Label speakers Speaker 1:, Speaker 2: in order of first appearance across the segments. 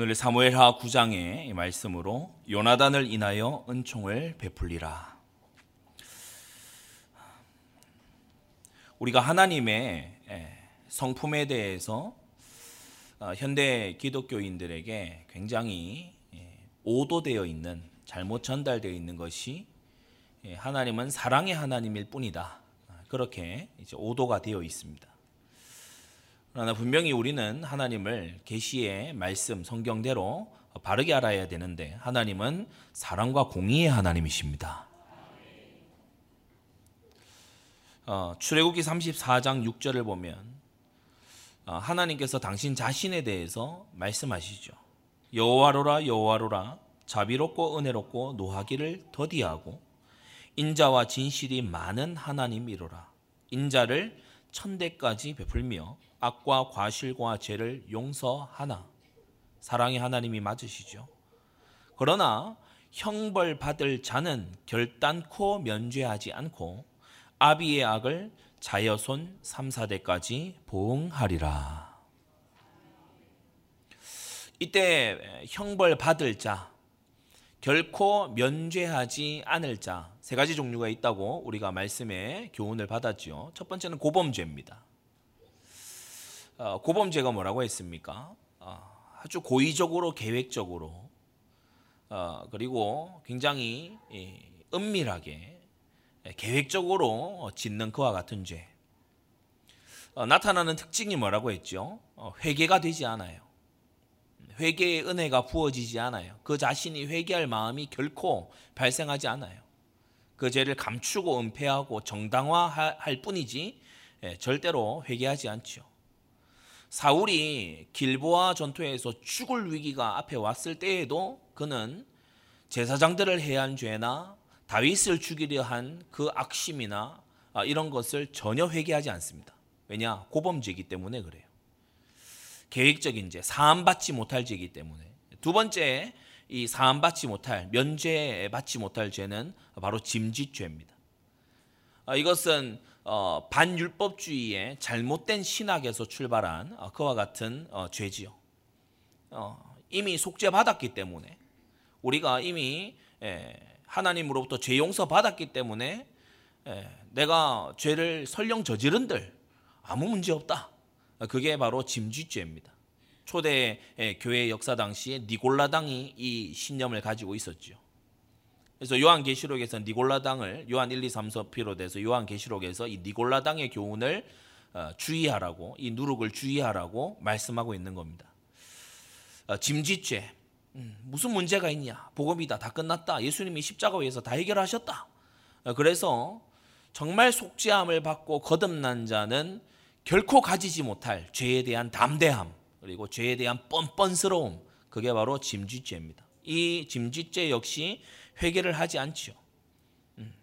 Speaker 1: 오늘 사무엘하 9장의 말씀으로 요나단을 인하여 은총을 베풀리라. 우리가 하나님의 예, 성품에 대해서 어, 현대 기독교인들에게 굉장히 예, 오도되어 있는 잘못 전달되어 있는 것이 예, 하나님은 사랑의 하나님일 뿐이다. 그렇게 이제 오도가 되어 있습니다. 그러나 분명히 우리는 하나님을 계시의 말씀 성경대로 바르게 알아야 되는데 하나님은 사랑과 공의의 하나님이십니다. 어, 출애굽기 34장 6절을 보면 어, 하나님께서 당신 자신에 대해서 말씀하시죠. 여호와로라 여호와로라 자비롭고 은혜롭고 노하기를 더디하고 인자와 진실이 많은 하나님이로라. 인자를 천대까지 베풀며 악과 과실과 죄를 용서하나 사랑의 하나님이 맞으시죠. 그러나 형벌 받을 자는 결단코 면죄하지 않고 아비의 악을 자여손 3, 4대까지 보응하리라. 이때 형벌 받을 자, 결코 면죄하지 않을 자, 세 가지 종류가 있다고 우리가 말씀에 교훈을 받았지요. 첫 번째는 고범죄입니다. 어, 고범죄가 뭐라고 했습니까? 어, 아주 고의적으로 계획적으로 어, 그리고 굉장히 은밀하게 계획적으로 짓는 그와 같은 죄. 나타나는 특징이 뭐라고 했죠? 회개가 되지 않아요. 회개의 은혜가 부어지지 않아요. 그 자신이 회개할 마음이 결코 발생하지 않아요. 그 죄를 감추고 은폐하고 정당화할 뿐이지 절대로 회개하지 않죠. 사울이 길보아 전투에서 죽을 위기가 앞에 왔을 때에도 그는 제사장들을 해한 죄나 다윗을 죽이려 한 그 악심이나 아, 이런 것을 전혀 회개하지 않습니다. 왜냐? 고범죄이기 때문에 그래요. 계획적인 죄, 사함받지 못할 죄이기 때문에. 두 번째, 이 사함받지 못할, 면죄받지 못할 죄는 바로 짐짓죄입니다. 아, 이것은 어, 반율법주의의 잘못된 신학에서 출발한 어, 그와 같은 어, 죄지요. 어, 이미 속죄 받았기 때문에 우리가 이미 예, 하나님으로부터 죄 용서 받았기 때문에 예, 내가 죄를 설령 저지른들 아무 문제 없다. 그게 바로 짐쥐죄입니다. 초대 예, 교회 역사 당시에 니골라당이 이 신념을 가지고 있었죠. 그래서 요한계시록에서 니골라당을 요한 1, 2, 3, 4 비롯해서 요한계시록에서 이 니골라당의 교훈을 어, 주의하라고 이 누룩을 주의하라고 말씀하고 있는 겁니다. 어, 짐짓죄 음, 무슨 문제가 있냐? 복음이다. 다 끝났다. 예수님이 십자가 위에서 다 해결하셨다. 어, 그래서 정말 속죄함을 받고 거듭난 자는 결코 가지지 못할 죄에 대한 담대함 그리고 죄에 대한 뻔뻔스러움 그게 바로 짐짓죄입니다. 이 짐짓죄 역시 회개를 하지 않지요. 음.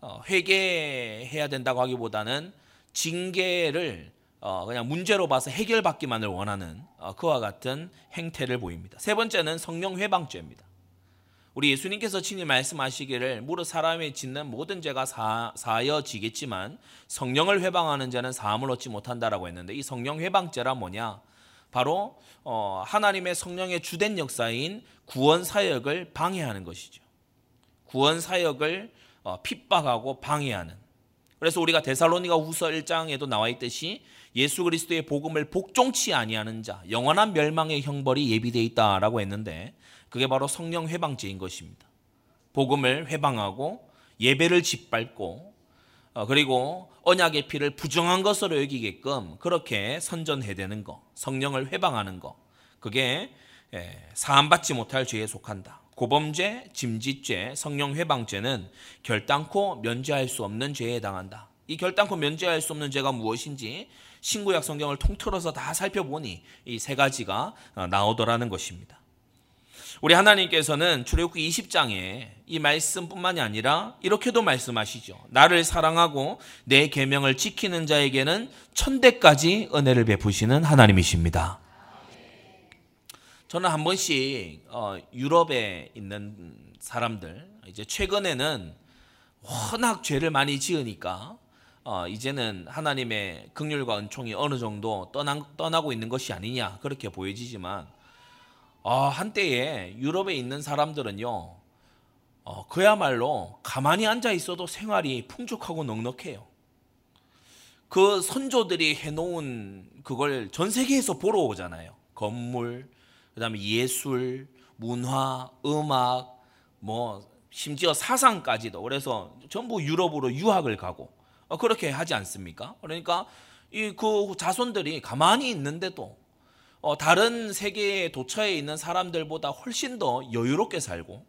Speaker 1: 어, 회개해야 된다고 하기보다는 징계를 어, 그냥 문제로 봐서 해결받기만을 원하는 어, 그와 같은 행태를 보입니다. 세 번째는 성령 회방죄입니다. 우리 예수님께서 친히 말씀하시기를 무릇 사람이 짓는 모든 죄가 사, 사여지겠지만 성령을 회방하는 자는 사함을 얻지 못한다라고 했는데 이 성령 회방죄라 뭐냐? 바로 어, 하나님의 성령의 주된 역사인 구원 사역을 방해하는 것이죠. 구원 사역을 어, 핍박하고 방해하는. 그래서 우리가 데살로니가 후서 1장에도 나와 있듯이 예수 그리스도의 복음을 복종치 아니하는 자, 영원한 멸망의 형벌이 예비되어 있다라고 했는데 그게 바로 성령 회방죄인 것입니다. 복음을 회방하고 예배를 짓밟고 어, 그리고 언약의 피를 부정한 것으로 여기게끔 그렇게 선전해대는 거, 성령을 회방하는 거, 그게 예, 사함받지 못할 죄에 속한다. 고범죄, 짐짓죄, 성령 회방죄는 결단코 면제할 수 없는 죄에 해당한다. 이 결단코 면제할 수 없는 죄가 무엇인지 신구약 성경을 통틀어서 다 살펴보니 이 세 가지가 어, 나오더라는 것입니다. 우리 하나님께서는 출애굽기 20장에 이 말씀뿐만이 아니라 이렇게도 말씀하시죠. 나를 사랑하고 내 계명을 지키는 자에게는 천대까지 은혜를 베푸시는 하나님이십니다. 저는 한 번씩 어, 유럽에 있는 사람들 이제 최근에는 워낙 죄를 많이 지으니까 어, 이제는 하나님의 극률과 은총이 어느 정도 떠나, 떠나고 있는 것이 아니냐 그렇게 보여지지만 어, 한때에 유럽에 있는 사람들은요, 어, 그야말로 가만히 앉아 있어도 생활이 풍족하고 넉넉해요. 그 선조들이 해놓은 그걸 전 세계에서 보러 오잖아요. 건물, 그 다음에 예술, 문화, 음악, 뭐 심지어 사상까지도 그래서 전부 유럽으로 유학을 가고 어, 그렇게 하지 않습니까? 그러니까 이 그 자손들이 가만히 있는데도 어, 다른 세계에 도처에 있는 사람들보다 훨씬 더 여유롭게 살고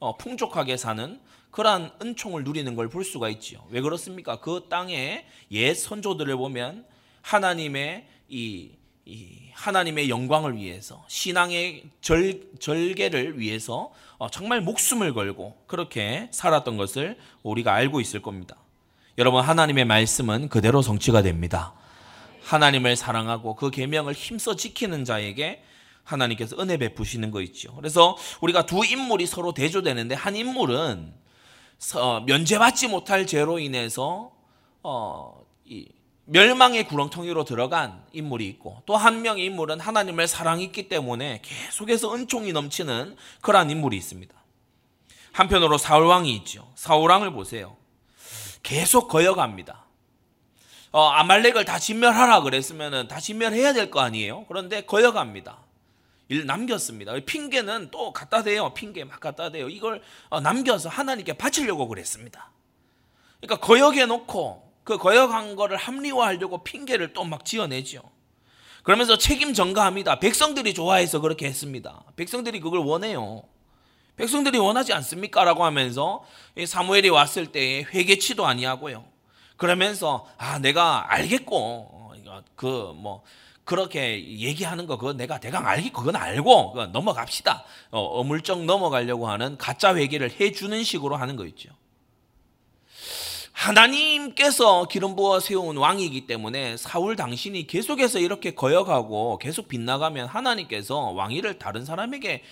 Speaker 1: 어, 풍족하게 사는 그러한 은총을 누리는 걸 볼 수가 있지요. 왜 그렇습니까? 그 땅에 옛 선조들을 보면 하나님의 이, 이 하나님의 영광을 위해서 신앙의 절, 절개를 위해서 어, 정말 목숨을 걸고 그렇게 살았던 것을 우리가 알고 있을 겁니다. 여러분 하나님의 말씀은 그대로 성취가 됩니다. 하나님을 사랑하고 그 계명을 힘써 지키는 자에게 하나님께서 은혜 베푸시는 거 있죠. 그래서 우리가 두 인물이 서로 대조되는데 한 인물은 면제받지 못할 죄로 인해서 어, 이 멸망의 구렁텅이로 들어간 인물이 있고 또 한 명의 인물은 하나님을 사랑했기 때문에 계속해서 은총이 넘치는 그러한 인물이 있습니다. 한편으로 사울 왕이 있죠. 사울 왕을 보세요. 계속 거여갑니다. 어, 아말렉을 다 진멸하라 그랬으면 다 진멸해야 될 거 아니에요. 그런데 거여갑니다. 일 남겼습니다. 핑계는 또 갖다 대요. 핑계 막 갖다 대요. 이걸 어, 남겨서 하나님께 바치려고 그랬습니다. 그러니까 거역해 놓고 그 거역한 거를 합리화하려고 핑계를 또 막 지어내죠. 그러면서 책임 전가합니다. 백성들이 좋아해서 그렇게 했습니다. 백성들이 그걸 원해요. 백성들이 원하지 않습니까? 라고 하면서 사무엘이 왔을 때 회개치도 아니하고요. 그러면서 아 내가 알겠고 어, 그뭐 그렇게 얘기하는 거 그거 내가 대강 알기 그건 알고 그건 넘어갑시다. 어, 물쩍 넘어가려고 하는 가짜 회개를 해주는 식으로 하는 거 있죠. 하나님께서 기름 부어 세운 왕이기 때문에 사울 당신이 계속해서 이렇게 거역하고 계속 빗나가면 하나님께서 왕위를 다른 사람에게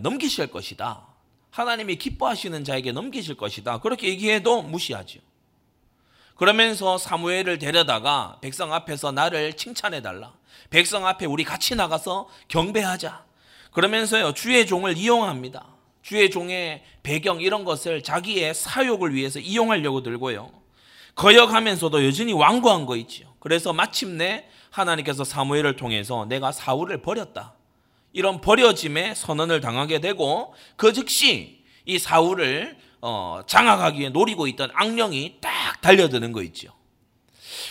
Speaker 1: 넘기실 것이다. 하나님이 기뻐하시는 자에게 넘기실 것이다. 그렇게 얘기해도 무시하죠. 그러면서 사무엘을 데려다가 백성 앞에서 나를 칭찬해 달라. 백성 앞에 우리 같이 나가서 경배하자. 그러면서요, 주의 종을 이용합니다. 주의 종의 배경 이런 것을 자기의 사욕을 위해서 이용하려고 들고요. 거역하면서도 여전히 완고한 거 있죠. 그래서 마침내 하나님께서 사무엘을 통해서 내가 사울을 버렸다. 이런 버려짐의 선언을 당하게 되고 그 즉시 이 사울을 어, 장악하기 위해 노리고 있던 악령이 딱 달려드는 거 있죠.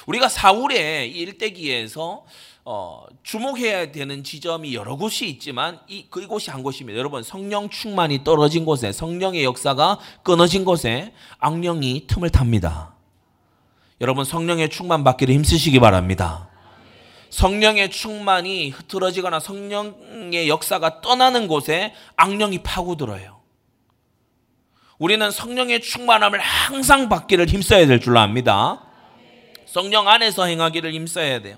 Speaker 1: 우리가 사울의 일대기에서 어, 주목해야 되는 지점이 여러 곳이 있지만 이 그곳이 한 곳입니다. 여러분 성령 충만이 떨어진 곳에 성령의 역사가 끊어진 곳에 악령이 틈을 탑니다. 여러분 성령의 충만 받기를 힘쓰시기 바랍니다. 성령의 충만이 흐트러지거나 성령의 역사가 떠나는 곳에 악령이 파고들어요. 우리는 성령의 충만함을 항상 받기를 힘써야 될줄 압니다. 성령 안에서 행하기를 힘써야 돼요.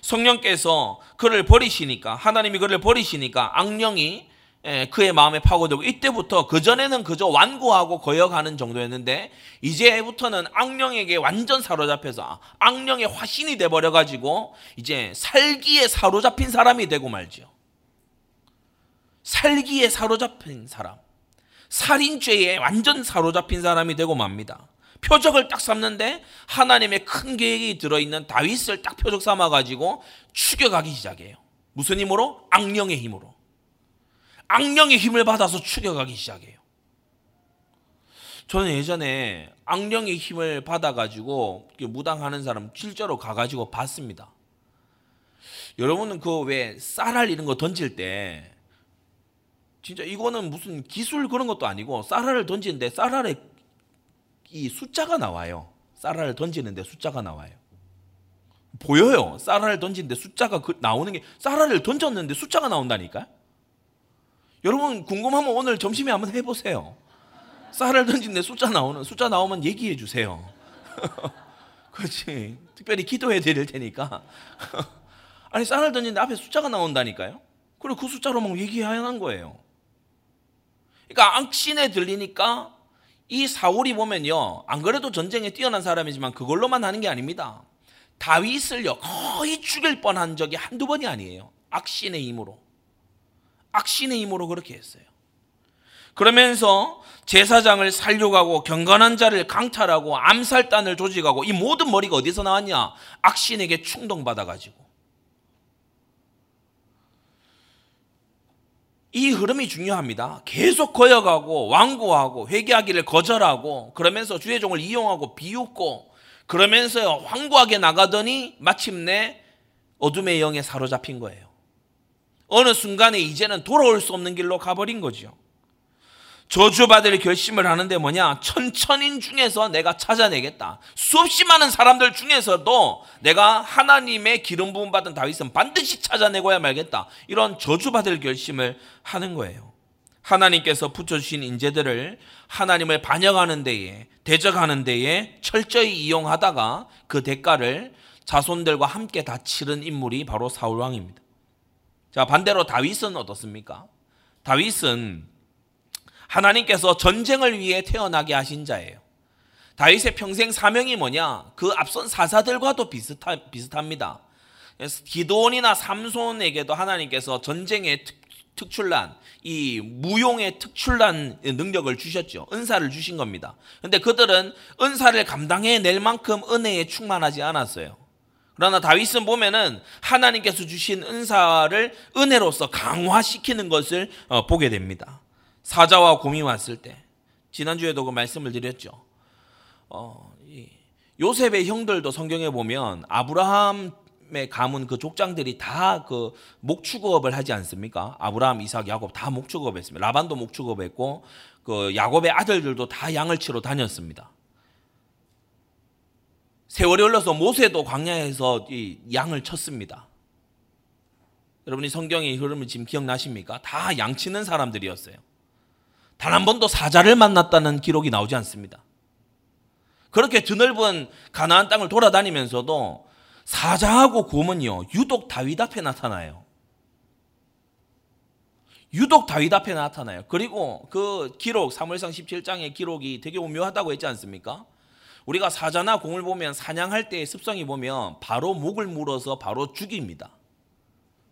Speaker 1: 성령께서 그를 버리시니까 하나님이 그를 버리시니까 악령이 예, 그의 마음에 파고들고 이때부터 그 전에는 그저 완고하고 거역하는 정도였는데 이제부터는 악령에게 완전 사로잡혀서 악령의 화신이 돼 버려 가지고 이제 살기에 사로잡힌 사람이 되고 말지요. 살기에 사로잡힌 사람. 살인죄에 완전 사로잡힌 사람이 되고 맙니다. 표적을 딱 삼는데 하나님의 큰 계획이 들어있는 다윗을 딱 표적 삼아 가지고 추격하기 시작해요. 무슨 힘으로? 악령의 힘으로. 악령의 힘을 받아서 추격하기 시작해요. 저는 예전에 악령의 힘을 받아가지고 무당하는 사람 실제로 가가지고 봤습니다. 여러분은 그 왜 쌀알 이런 거 던질 때 진짜 이거는 무슨 기술 그런 것도 아니고 쌀알을 던지는데 쌀알에 이 숫자가 나와요. 쌀알을 던지는데 숫자가 나와요. 보여요. 쌀알을 던지는데 숫자가 그 나오는 게 쌀알을 던졌는데 숫자가 나온다니까. 여러분 궁금하면 오늘 점심에 한번 해보세요. 쌀을 던지는데 숫자 나오는 숫자 나오면 얘기해 주세요. 그렇지. 특별히 기도해 드릴 테니까. 아니 쌀을 던지는데 앞에 숫자가 나온다니까요. 그리고 그 숫자로 막 얘기하는 거예요. 그러니까 악신에 들리니까 이 사울이 보면요. 안 그래도 전쟁에 뛰어난 사람이지만 그걸로만 하는 게 아닙니다. 다윗을요. 거의 죽일 뻔한 적이 한두 번이 아니에요. 악신의 힘으로. 악신의 힘으로 그렇게 했어요. 그러면서 제사장을 살려가고 경건한 자를 강탈하고 암살단을 조직하고 이 모든 머리가 어디서 나왔냐? 악신에게 충동받아가지고. 이 흐름이 중요합니다. 계속 거여가고 완고하고 회개하기를 거절하고 그러면서 주의 종을 이용하고 비웃고 그러면서 황고하게 나가더니 마침내 어둠의 영에 사로잡힌 거예요. 어느 순간에 이제는 돌아올 수 없는 길로 가버린 거죠. 저주받을 결심을 하는데 뭐냐? 천천인 중에서 내가 찾아내겠다. 수없이 많은 사람들 중에서도 내가 하나님의 기름 부음 받은 다윗은 반드시 찾아내고야 말겠다. 이런 저주받을 결심을 하는 거예요. 하나님께서 붙여주신 인재들을 하나님을 반영하는 데에, 대적하는 데에 철저히 이용하다가 그 대가를 자손들과 함께 다 치른 인물이 바로 사울왕입니다. 자, 반대로 다윗은 어떻습니까? 다윗은 하나님께서 전쟁을 위해 태어나게 하신 자예요. 다윗의 평생 사명이 뭐냐? 그 앞선 사사들과도 비슷하, 비슷합니다. 기도원이나 삼손에게도 하나님께서 전쟁의 특, 특출난, 이 무용의 특출난 능력을 주셨죠. 은사를 주신 겁니다. 근데 그들은 은사를 감당해 낼 만큼 은혜에 충만하지 않았어요. 그러나 다윗은 보면은 하나님께서 주신 은사를 은혜로서 강화시키는 것을 어, 보게 됩니다. 사자와 곰이 왔을 때 지난주에도 그 말씀을 드렸죠. 어, 요셉의 형들도 성경에 보면 아브라함의 가문 그 족장들이 다 그 목축업을 하지 않습니까? 아브라함, 이삭, 야곱 다 목축업했습니다. 라반도 목축업했고 그 야곱의 아들들도 다 양을 치러 다녔습니다. 세월이 흘러서 모세도 광야에서 이 양을 쳤습니다. 여러분이 성경의 흐름을 지금 기억나십니까? 다 양치는 사람들이었어요. 단 한 번도 사자를 만났다는 기록이 나오지 않습니다. 그렇게 드넓은 가나안 땅을 돌아다니면서도 사자하고 곰은요 유독 다윗 앞에 나타나요. 유독 다윗 앞에 나타나요. 그리고 그 기록 사무엘상 17장의 기록이 되게 오묘하다고 했지 않습니까? 우리가 사자나 공을 보면 사냥할 때의 습성이 보면 바로 목을 물어서 바로 죽입니다.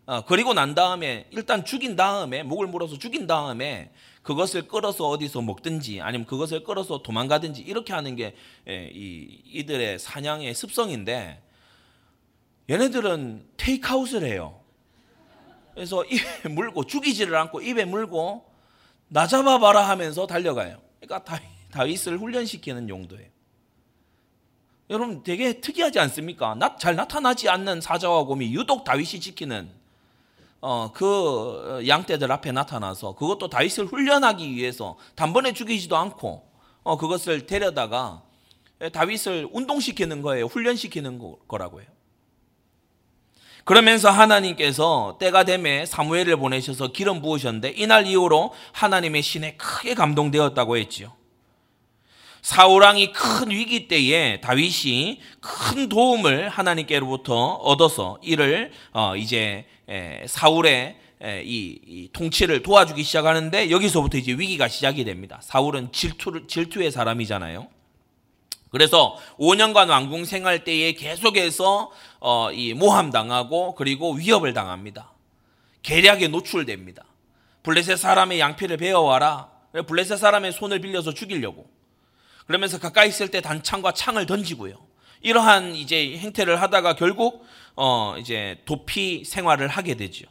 Speaker 1: 어, 그리고 난 다음에 일단 죽인 다음에 목을 물어서 죽인 다음에 그것을 끌어서 어디서 먹든지 아니면 그것을 끌어서 도망가든지 이렇게 하는 게 예, 이들의 사냥의 습성인데 얘네들은 테이크아웃을 해요. 그래서 입에 물고 죽이지를 않고 입에 물고 나 잡아봐라 하면서 달려가요. 그러니까 다윗을 훈련시키는 용도예요. 여러분 되게 특이하지 않습니까? 잘 나타나지 않는 사자와 곰이 유독 다윗이 지키는 어, 그 양떼들 앞에 나타나서 그것도 다윗을 훈련하기 위해서 단번에 죽이지도 않고 어, 그것을 데려다가 다윗을 운동시키는 거예요. 훈련시키는 거라고요. 그러면서 하나님께서 때가 되매 사무엘을 보내셔서 기름 부으셨는데 이날 이후로 하나님의 신에 크게 감동되었다고 했지요. 사울왕이 큰 위기 때에 다윗이 큰 도움을 하나님께로부터 얻어서 이를 어, 이제 사울의 이, 통치를 도와주기 시작하는데 여기서부터 이제 위기가 시작이 됩니다. 사울은 질투를, 질투의 사람이잖아요. 그래서 5년간 왕궁 생활 때에 계속해서 어, 이 모함 당하고 그리고 위협을 당합니다. 계략에 노출됩니다. 블레셋 사람의 양피를 베어와라. 블레셋 사람의 손을 빌려서 죽이려고. 그러면서 가까이 있을 때 단창과 창을 던지고요. 이러한 이제 행태를 하다가 결국 어 이제 도피 생활을 하게 되죠.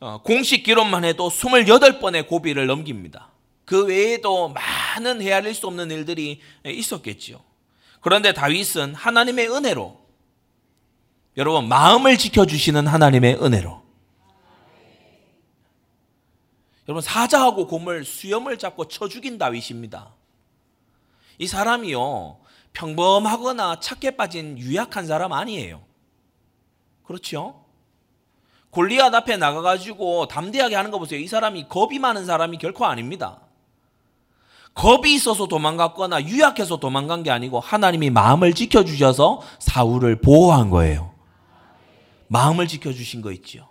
Speaker 1: 어 공식 기록만 해도 28번의 고비를 넘깁니다. 그 외에도 많은 헤아릴 수 없는 일들이 있었겠지요. 그런데 다윗은 하나님의 은혜로 여러분 마음을 지켜 주시는 하나님의 은혜로 여러분 사자하고 곰을 수염을 잡고 쳐 죽인 다윗입니다. 이 사람이요 평범하거나 착해 빠진 유약한 사람 아니에요. 그렇죠? 골리앗 앞에 나가가지고 담대하게 하는 거 보세요. 이 사람이 겁이 많은 사람이 결코 아닙니다. 겁이 있어서 도망갔거나 유약해서 도망간 게 아니고 하나님이 마음을 지켜주셔서 사울을 보호한 거예요. 마음을 지켜주신 거 있죠.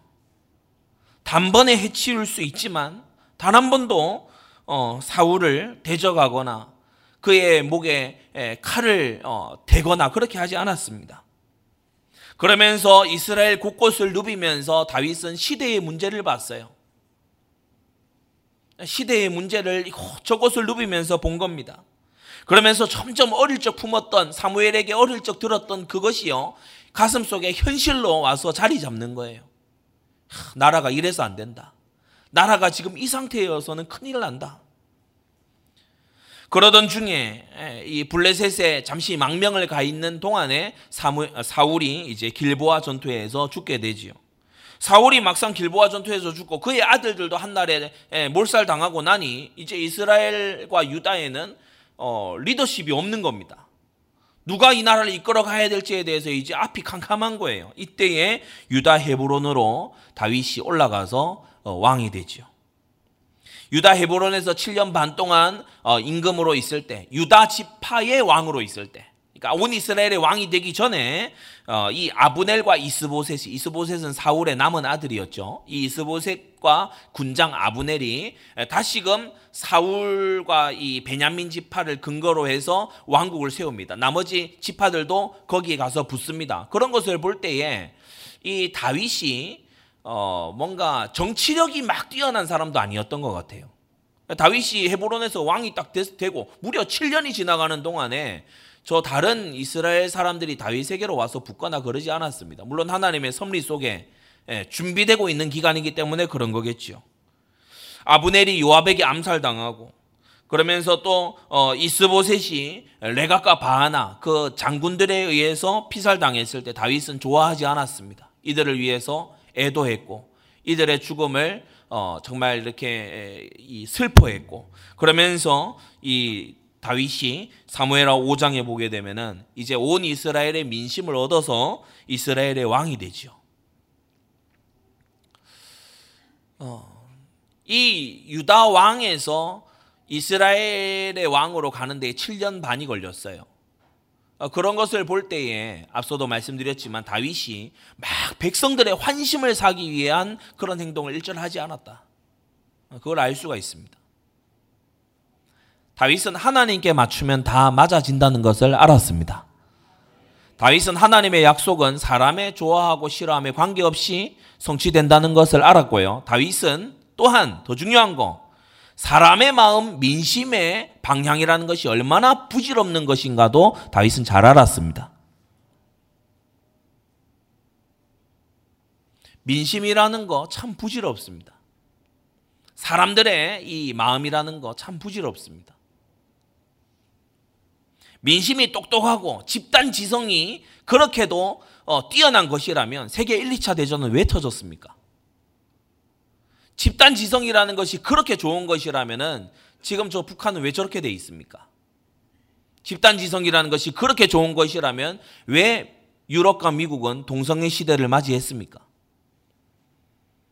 Speaker 1: 단번에 해치울 수 있지만 단 한 번도 어, 사울을 대적하거나 그의 목에 칼을 어, 대거나 그렇게 하지 않았습니다. 그러면서 이스라엘 곳곳을 누비면서 다윗은 시대의 문제를 봤어요. 시대의 문제를 저곳을 누비면서 본 겁니다. 그러면서 점점 어릴 적 품었던 사무엘에게 어릴 적 들었던 그것이요 가슴 속에 현실로 와서 자리 잡는 거예요. 나라가 이래서 안 된다. 나라가 지금 이 상태여서는 큰일 난다. 그러던 중에 이 블레셋에 잠시 망명을 가 있는 동안에 사무, 사울이 이제 길보아 전투에서 죽게 되지요. 사울이 막상 길보아 전투에서 죽고 그의 아들들도 한날에 몰살 당하고 나니 이제 이스라엘과 유다에는 어, 리더십이 없는 겁니다. 누가 이 나라를 이끌어 가야 될지에 대해서 이제 앞이 캄캄한 거예요. 이때에 유다 헤브론으로 다윗이 올라가서 어, 왕이 되지요. 유다 헤브론에서 7년 반 동안 어, 임금으로 있을 때, 유다 지파의 왕으로 있을 때, 그러니까 온 이스라엘의 왕이 되기 전에 어, 이 아브넬과 이스보셋이 이스보셋은 사울의 남은 아들이었죠. 이 이스보셋과 군장 아브넬이 다시금 사울과 이 베냐민 지파를 근거로 해서 왕국을 세웁니다. 나머지 지파들도 거기에 가서 붙습니다. 그런 것을 볼 때에 이 다윗이 어, 뭔가 정치력이 막 뛰어난 사람도 아니었던 것 같아요. 다윗이 헤브론에서 왕이 딱 되고 무려 7년이 지나가는 동안에 저 다른 이스라엘 사람들이 다윗에게로 와서 붙거나 그러지 않았습니다. 물론 하나님의 섭리 속에 예, 준비되고 있는 기간이기 때문에 그런 거겠죠. 아브넬이 요압에게 암살당하고 그러면서 또 어, 이스보셋이 레가과 바하나 그 장군들에 의해서 피살당했을 때 다윗은 좋아하지 않았습니다. 이들을 위해서 애도했고 이들의 죽음을 어, 정말 이렇게 슬퍼했고 그러면서 이 다윗이 사무엘하 5장에 보게 되면은 이제 온 이스라엘의 민심을 얻어서 이스라엘의 왕이 되지요. 어, 이 유다 왕에서 이스라엘의 왕으로 가는데 7년 반이 걸렸어요. 어, 그런 것을 볼 때에 앞서도 말씀드렸지만 다윗이 막 백성들의 환심을 사기 위한 그런 행동을 일절 하지 않았다. 어, 그걸 알 수가 있습니다. 다윗은 하나님께 맞추면 다 맞아진다는 것을 알았습니다. 다윗은 하나님의 약속은 사람의 좋아하고 싫어함에 관계없이 성취된다는 것을 알았고요. 다윗은 또한 더 중요한 거 사람의 마음 민심의 방향이라는 것이 얼마나 부질없는 것인가도 다윗은 잘 알았습니다. 민심이라는 거 참 부질없습니다. 사람들의 이 마음이라는 거 참 부질없습니다. 민심이 똑똑하고 집단 지성이 그렇게도 어, 뛰어난 것이라면 세계 1, 2차 대전은 왜 터졌습니까? 집단 지성이라는 것이 그렇게 좋은 것이라면은 지금 저 북한은 왜 저렇게 돼 있습니까? 집단 지성이라는 것이 그렇게 좋은 것이라면 왜 유럽과 미국은 동성애 시대를 맞이했습니까?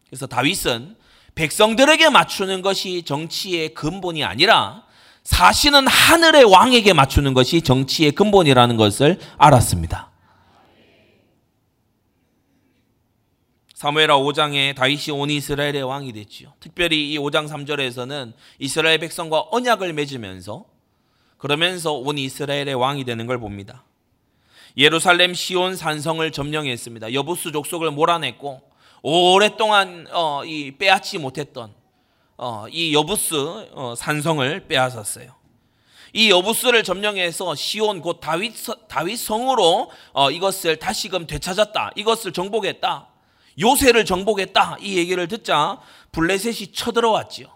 Speaker 1: 그래서 다윗은 백성들에게 맞추는 것이 정치의 근본이 아니라 사실은 하늘의 왕에게 맞추는 것이 정치의 근본이라는 것을 알았습니다. 사무엘하 5장에 다윗이 온 이스라엘의 왕이 됐지요. 특별히 이 5장 3절에서는 이스라엘 백성과 언약을 맺으면서 그러면서 온 이스라엘의 왕이 되는 걸 봅니다. 예루살렘 시온 산성을 점령했습니다. 여부수 족속을 몰아냈고 오랫동안 어, 이 빼앗지 못했던 어, 이 여부스 어, 산성을 빼앗았어요. 이 여부스를 점령해서 시온 곧 다윗 다윗 성으로 어, 이것을 다시금 되찾았다. 이것을 정복했다. 요새를 정복했다. 이 얘기를 듣자 블레셋이 쳐들어왔지요.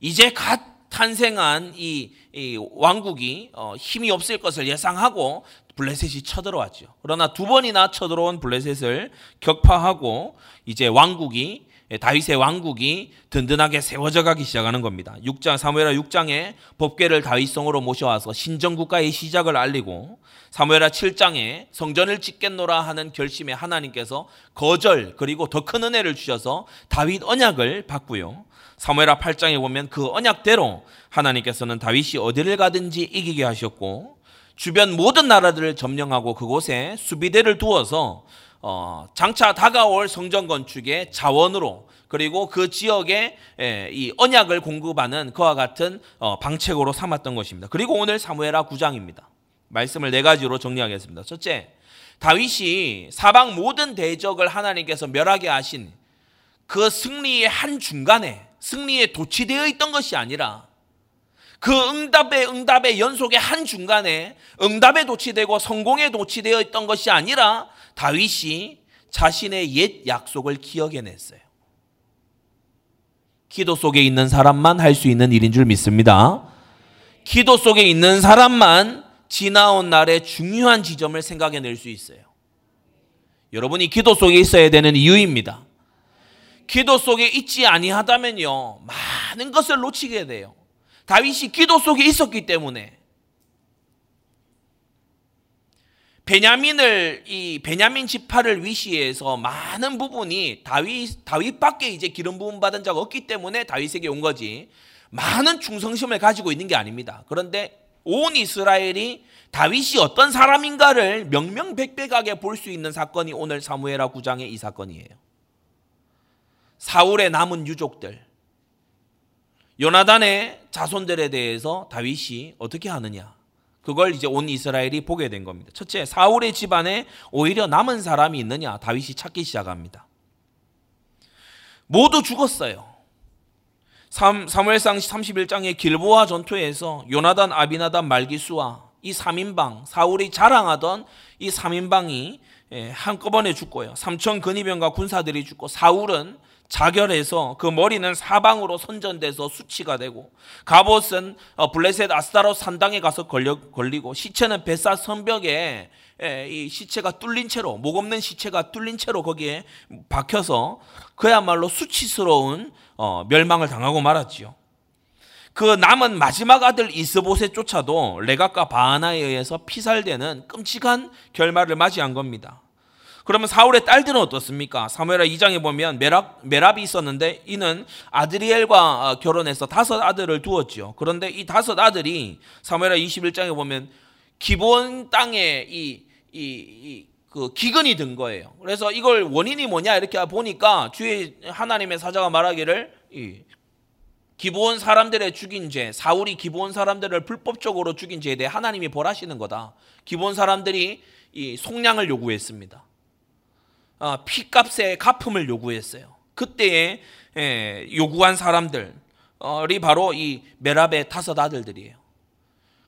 Speaker 1: 이제 갓 탄생한 이, 이 왕국이 어, 힘이 없을 것을 예상하고 블레셋이 쳐들어왔죠. 그러나 두 번이나 쳐들어온 블레셋을 격파하고 이제 왕국이 예, 다윗의 왕국이 든든하게 세워져 가기 시작하는 겁니다. 6장 사무엘하 6장에 법궤를 다윗성으로 모셔와서 신정 국가의 시작을 알리고 사무엘하 7장에 성전을 짓겠노라 하는 결심에 하나님께서 거절 그리고 더 큰 은혜를 주셔서 다윗 언약을 받고요. 사무엘하 8장에 보면 그 언약대로 하나님께서는 다윗이 어디를 가든지 이기게 하셨고 주변 모든 나라들을 점령하고 그곳에 수비대를 두어서 어, 장차 다가올 성전 건축의 자원으로 그리고 그 지역에 예, 이 언약을 공급하는 그와 같은 어, 방책으로 삼았던 것입니다. 그리고 오늘 사무엘하 9장입니다. 말씀을 네 가지로 정리하겠습니다. 첫째, 다윗이 사방 모든 대적을 하나님께서 멸하게 하신 그 승리의 한 중간에 승리에 도취되어 있던 것이 아니라 그 응답의 응답의 연속의 한 중간에 응답에 도취되고 성공에 도취되어 있던 것이 아니라 다윗이 자신의 옛 약속을 기억해냈어요. 기도 속에 있는 사람만 할 수 있는 일인 줄 믿습니다. 기도 속에 있는 사람만 지나온 날의 중요한 지점을 생각해낼 수 있어요. 여러분이 기도 속에 있어야 되는 이유입니다. 기도 속에 있지 아니하다면요 많은 것을 놓치게 돼요. 다윗이 기도 속에 있었기 때문에 베냐민을 이 베냐민 지파를 위시해서 많은 부분이 다윗 다윗밖에 이제 기름 부음 받은 자가 없기 때문에 다윗에게 온 거지. 많은 충성심을 가지고 있는 게 아닙니다. 그런데 온 이스라엘이 다윗이 어떤 사람인가를 명명백백하게 볼 수 있는 사건이 오늘 사무엘하 9장의 이 사건이에요. 사울의 남은 유족들 요나단의 자손들에 대해서 다윗이 어떻게 하느냐? 그걸 이제 온 이스라엘이 보게 된 겁니다. 첫째, 사울의 집안에 오히려 남은 사람이 있느냐? 다윗이 찾기 시작합니다. 모두 죽었어요. 사무엘상 31장의 길보아 전투에서 요나단, 아비나단, 말기수와 이 3인방, 사울이 자랑하던 이 3인방이 예, 한꺼번에 죽고요. 삼천 근위병과 군사들이 죽고 사울은 자결해서 그 머리는 사방으로 선전돼서 수치가 되고 갑옷은 어, 블레셋 아스타로 산당에 가서 걸려, 걸리고 시체는 베사 성벽에 이 시체가 뚫린 채로 목 없는 시체가 뚫린 채로 거기에 박혀서 그야말로 수치스러운 어, 멸망을 당하고 말았지요. 그 남은 마지막 아들 이스보셋 쫓아도 레각과 바하나에 의해서 피살되는 끔찍한 결말을 맞이한 겁니다. 그러면 사울의 딸들은 어떻습니까? 사무엘하 2장에 보면 메랍, 메랍이 있었는데 이는 아드리엘과 어, 결혼해서 다섯 아들을 두었죠. 그런데 이 다섯 아들이 사무엘하 21장에 보면 기본 땅에 이, 이, 이, 그 기근이 든 거예요. 그래서 이걸 원인이 뭐냐 이렇게 보니까 주의 하나님의 사자가 말하기를 이 기브온 사람들의 죽인 죄, 사울이 기브온 사람들을 불법적으로 죽인 죄에 대해 하나님이 벌하시는 거다. 기브온 사람들이 이 속량을 요구했습니다. 어, 피값의 갚음을 요구했어요. 그때에 예, 요구한 사람들이 바로 이 메랍의 다섯 아들들이에요.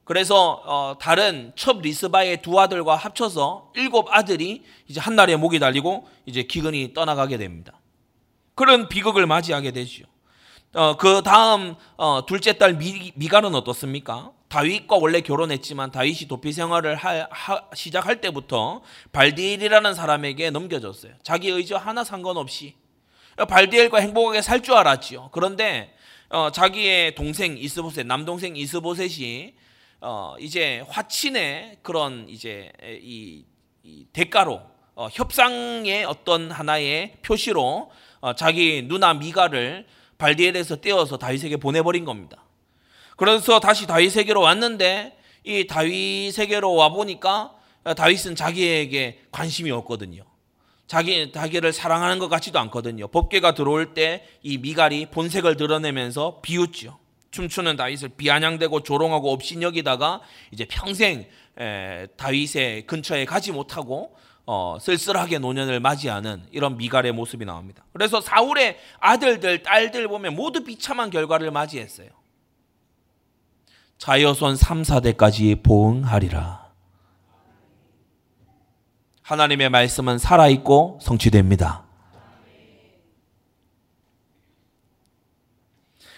Speaker 1: 그래서 어, 다른 첩 리스바의 두 아들과 합쳐서 일곱 아들이 이제 한 날에 목이 달리고 이제 기근이 떠나가게 됩니다. 그런 비극을 맞이하게 되죠. 어, 그 다음 어, 둘째 딸 미, 미갈은 어떻습니까? 다윗과 원래 결혼했지만 다윗이 도피 생활을 하, 하, 시작할 때부터 발디엘이라는 사람에게 넘겨졌어요. 자기 의지와 하나 상관없이 발디엘과 행복하게 살 줄 알았지요. 그런데 어, 자기의 동생 이스보셋, 남동생 이스보셋이 어, 이제 화친의 그런 이제 이, 이 대가로 어, 협상의 어떤 하나의 표시로 어, 자기 누나 미가를 발디엘에서 떼어서 다윗에게 보내버린 겁니다. 그래서 다시 다윗에게로 왔는데 이 다윗에게로 와 보니까 다윗은 자기에게 관심이 없거든요. 자기 자기를 사랑하는 것 같지도 않거든요. 법궤가 들어올 때 이 미갈이 본색을 드러내면서 비웃죠. 춤추는 다윗을 비아냥대고 조롱하고 업신여기다가 이제 평생 다윗의 근처에 가지 못하고 어, 쓸쓸하게 노년을 맞이하는 이런 미갈의 모습이 나옵니다. 그래서 사울의 아들들, 딸들 보면 모두 비참한 결과를 맞이했어요. 자여손 3, 4대까지 보응하리라. 하나님의 말씀은 살아있고 성취됩니다.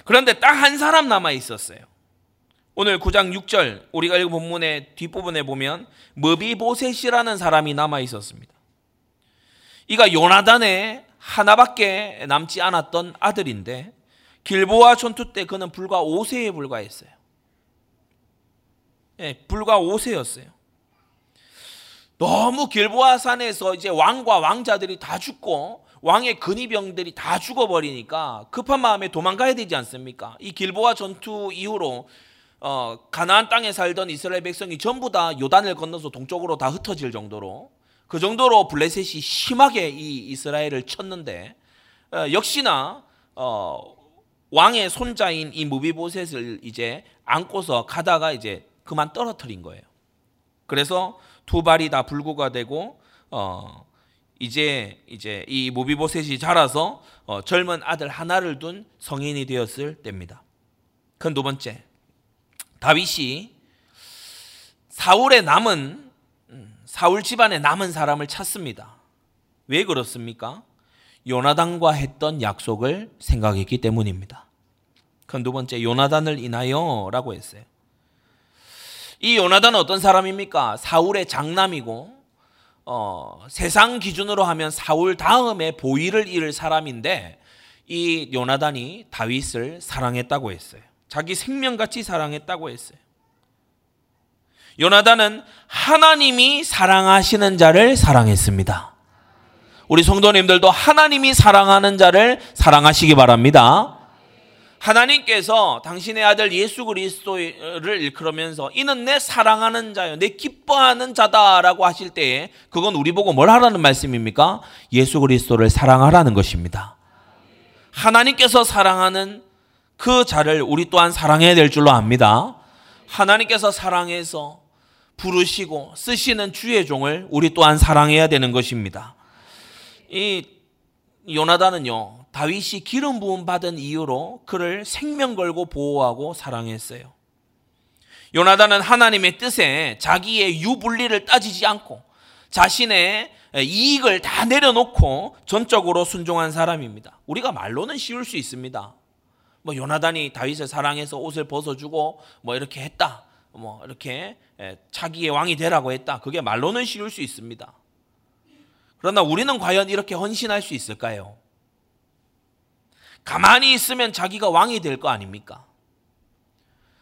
Speaker 1: 그런데 딱 한 사람 남아 있었어요. 오늘 9장 6절 우리가 읽은 본문의 뒷부분에 보면 머비보셋이라는 사람이 남아 있었습니다. 이가 요나단의 하나밖에 남지 않았던 아들인데 길보아 전투 때 그는 불과 5세에 불과했어요. 예, 불과 5세였어요. 너무 길보아 산에서 이제 왕과 왕자들이 다 죽고 왕의 근위병들이 다 죽어버리니까 급한 마음에 도망가야 되지 않습니까? 이 길보아 전투 이후로 어, 가나안 땅에 살던 이스라엘 백성이 전부 다 요단을 건너서 동쪽으로 다 흩어질 정도로 그 정도로 블레셋이 심하게 이 이스라엘을 쳤는데 어, 역시나 어, 왕의 손자인 이 무비보셋을 이제 안고서 가다가 이제 그만 떨어뜨린 거예요. 그래서 두 발이 다 불구가 되고 어, 이제 이제 이 모비보셋이 자라서 어, 젊은 아들 하나를 둔 성인이 되었을 때입니다. 그두 번째, 다윗이 사울의 남은 음, 사울 집안의 남은 사람을 찾습니다. 왜 그렇습니까? 요나단과 했던 약속을 생각했기 때문입니다. 그 두 번째 요나단을 인하여라고 했어요. 이 요나단은 어떤 사람입니까? 사울의 장남이고 어, 세상 기준으로 하면 사울 다음에 보위를 잃을 사람인데 이 요나단이 다윗을 사랑했다고 했어요. 자기 생명같이 사랑했다고 했어요. 요나단은 하나님이 사랑하시는 자를 사랑했습니다. 우리 성도님들도 하나님이 사랑하는 자를 사랑하시기 바랍니다. 하나님께서 당신의 아들 예수 그리스도를 일컬으면서 이는 내 사랑하는 자요, 내 기뻐하는 자다라고 하실 때에 그건 우리 보고 뭘 하라는 말씀입니까? 예수 그리스도를 사랑하라는 것입니다. 하나님께서 사랑하는 그 자를 우리 또한 사랑해야 될 줄로 압니다. 하나님께서 사랑해서 부르시고 쓰시는 주의 종을 우리 또한 사랑해야 되는 것입니다. 이 요나단은요, 다윗이 기름 부음 받은 이유로 그를 생명 걸고 보호하고 사랑했어요. 요나단은 하나님의 뜻에 자기의 유불리를 따지지 않고 자신의 이익을 다 내려놓고 전적으로 순종한 사람입니다. 우리가 말로는 쉬울 수 있습니다. 뭐 요나단이 다윗을 사랑해서 옷을 벗어주고 뭐 이렇게 했다. 뭐 이렇게 자기의 왕이 되라고 했다. 그게 말로는 쉬울 수 있습니다. 그러나 우리는 과연 이렇게 헌신할 수 있을까요? 가만히 있으면 자기가 왕이 될 거 아닙니까?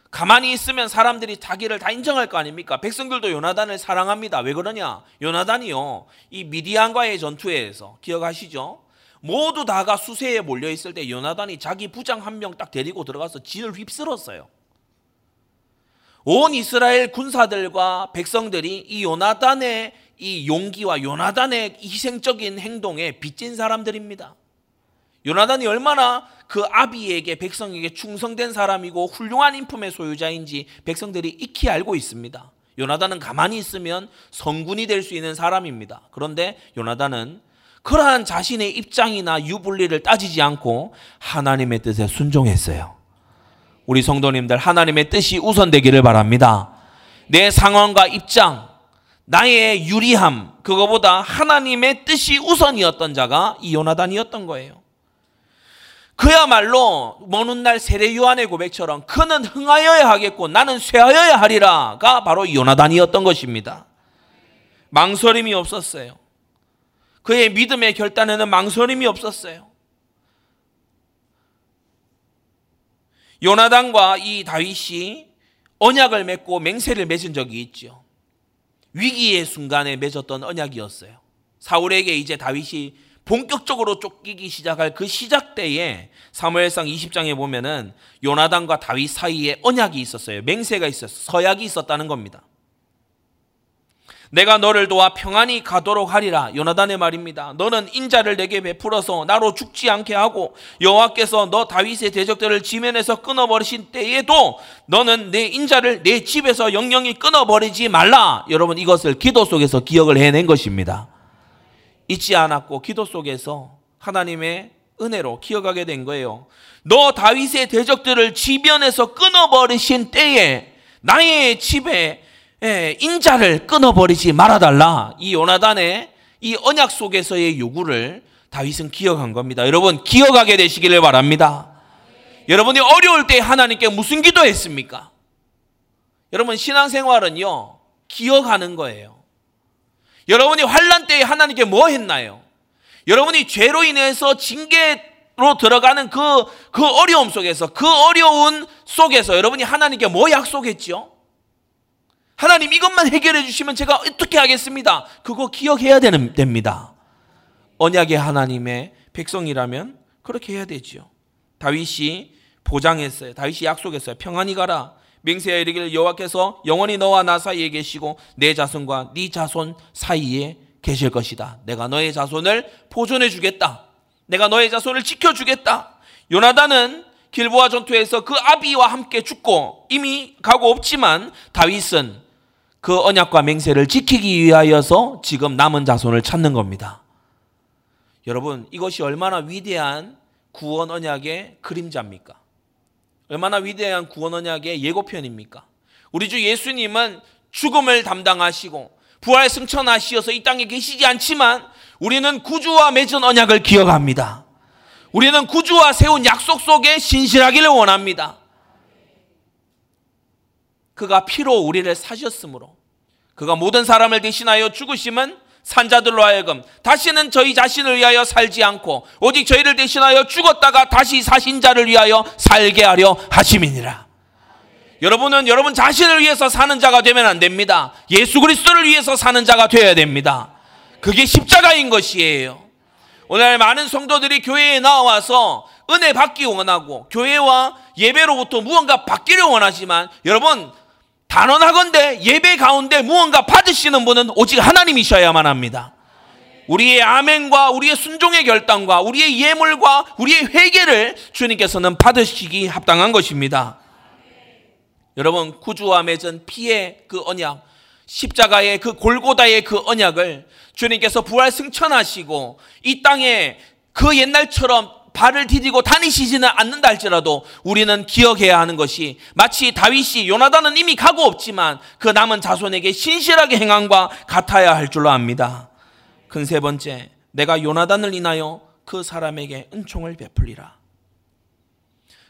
Speaker 1: 가만히 있으면 사람들이 자기를 다 인정할 거 아닙니까? 백성들도 요나단을 사랑합니다. 왜 그러냐? 요나단이요. 이 미디안과의 전투에서 기억하시죠? 모두 다가 수세에 몰려 있을 때 요나단이 자기 부장 한 명 딱 데리고 들어가서 진을 휩쓸었어요. 온 이스라엘 군사들과 백성들이 이 요나단의 이 용기와 요나단의 희생적인 행동에 빚진 사람들입니다. 요나단이 얼마나 그 아비에게 백성에게 충성된 사람이고 훌륭한 인품의 소유자인지 백성들이 익히 알고 있습니다. 요나단은 가만히 있으면 성군이 될 수 있는 사람입니다. 그런데 요나단은 그러한 자신의 입장이나 유불리를 따지지 않고 하나님의 뜻에 순종했어요. 우리 성도님들 하나님의 뜻이 우선되기를 바랍니다. 내 상황과 입장, 나의 유리함, 그거보다 하나님의 뜻이 우선이었던 자가 이 요나단이었던 거예요. 그야말로 먼날 세례 요한의 고백처럼 그는 흥하여야 하겠고 나는 쇠하여야 하리라가 바로 요나단이었던 것입니다. 망설임이 없었어요. 그의 믿음의 결단에는 망설임이 없었어요. 요나단과 이 다윗이 언약을 맺고 맹세를 맺은 적이 있죠. 위기의 순간에 맺었던 언약이었어요. 사울에게 이제 다윗이 본격적으로 쫓기기 시작할 그 시작 때에 사무엘상 20장에 보면은 요나단과 다윗 사이에 언약이 있었어요. 맹세가 있었어요. 서약이 있었다는 겁니다. 내가 너를 도와 평안히 가도록 하리라. 요나단의 말입니다. 너는 인자를 내게 베풀어서 나로 죽지 않게 하고 여호와께서 너 다윗의 대적들을 지면에서 끊어버리신 때에도 너는 내 인자를 내 집에서 영영이 끊어버리지 말라. 여러분 이것을 기도 속에서 기억을 해낸 것입니다. 잊지 않았고 기도 속에서 하나님의 은혜로 기억하게 된 거예요. 너 다윗의 대적들을 지변에서 끊어버리신 때에 나의 집에 인자를 끊어버리지 말아달라. 이 요나단의 이 언약 속에서의 요구를 다윗은 기억한 겁니다. 여러분 기억하게 되시기를 바랍니다. 여러분이 어려울 때 하나님께 무슨 기도했습니까? 여러분 신앙생활은요 기억하는 거예요. 여러분이 환란 때에 하나님께 뭐 했나요? 여러분이 죄로 인해서 징계로 들어가는 그, 그 어려움 속에서, 그 어려운 속에서 여러분이 하나님께 뭐 약속했죠? 하나님 이것만 해결해 주시면 제가 어떻게 하겠습니다. 그거 기억해야 되는, 됩니다. 언약의 하나님의 백성이라면 그렇게 해야 되지요. 다윗이 보장했어요. 다윗이 약속했어요. 평안히 가라. 맹세하 이르기를 여호와께서 영원히 너와 나 사이에 계시고 내 자손과 네 자손 사이에 계실 것이다. 내가 너의 자손을 보존해 주겠다. 내가 너의 자손을 지켜 주겠다. 요나단은 길보아 전투에서 그 아비와 함께 죽고 이미 가고 없지만 다윗은 그 언약과 맹세를 지키기 위하여서 지금 남은 자손을 찾는 겁니다. 여러분, 이것이 얼마나 위대한 구원 언약의 그림자입니까? 얼마나 위대한 구원 언약의 예고편입니까? 우리 주 예수님은 죽음을 담당하시고 부활 승천하시어서 이 땅에 계시지 않지만 우리는 구주와 맺은 언약을 기억합니다. 우리는 구주와 세운 약속 속에 신실하기를 원합니다. 그가 피로 우리를 사셨으므로 그가 모든 사람을 대신하여 죽으심은 산자들로 하여금 다시는 저희 자신을 위하여 살지 않고 오직 저희를 대신하여 죽었다가 다시 사신 자를 위하여 살게 하려 하심이니라. 여러분은 여러분 자신을 위해서 사는 자가 되면 안 됩니다. 예수 그리스도를 위해서 사는 자가 되어야 됩니다. 그게 십자가인 것이에요. 오늘 많은 성도들이 교회에 나와서 은혜 받기 원하고 교회와 예배로부터 무언가 받기를 원하지만 여러분 단언하건대 예배 가운데 무언가 받으시는 분은 오직 하나님이셔야만 합니다. 우리의 아멘과 우리의 순종의 결단과 우리의 예물과 우리의 회개를 주님께서는 받으시기 합당한 것입니다. 여러분 구주와 맺은 피의 그 언약, 십자가의 그 골고다의 그 언약을 주님께서 부활 승천하시고 이 땅에 그 옛날처럼 발을 디디고 다니시지는 않는다 할지라도 우리는 기억해야 하는 것이 마치 다윗이 요나단은 이미 가고 없지만 그 남은 자손에게 신실하게 행함과 같아야 할 줄로 압니다. 큰 세 번째, 내가 요나단을 인하여 그 사람에게 은총을 베풀리라.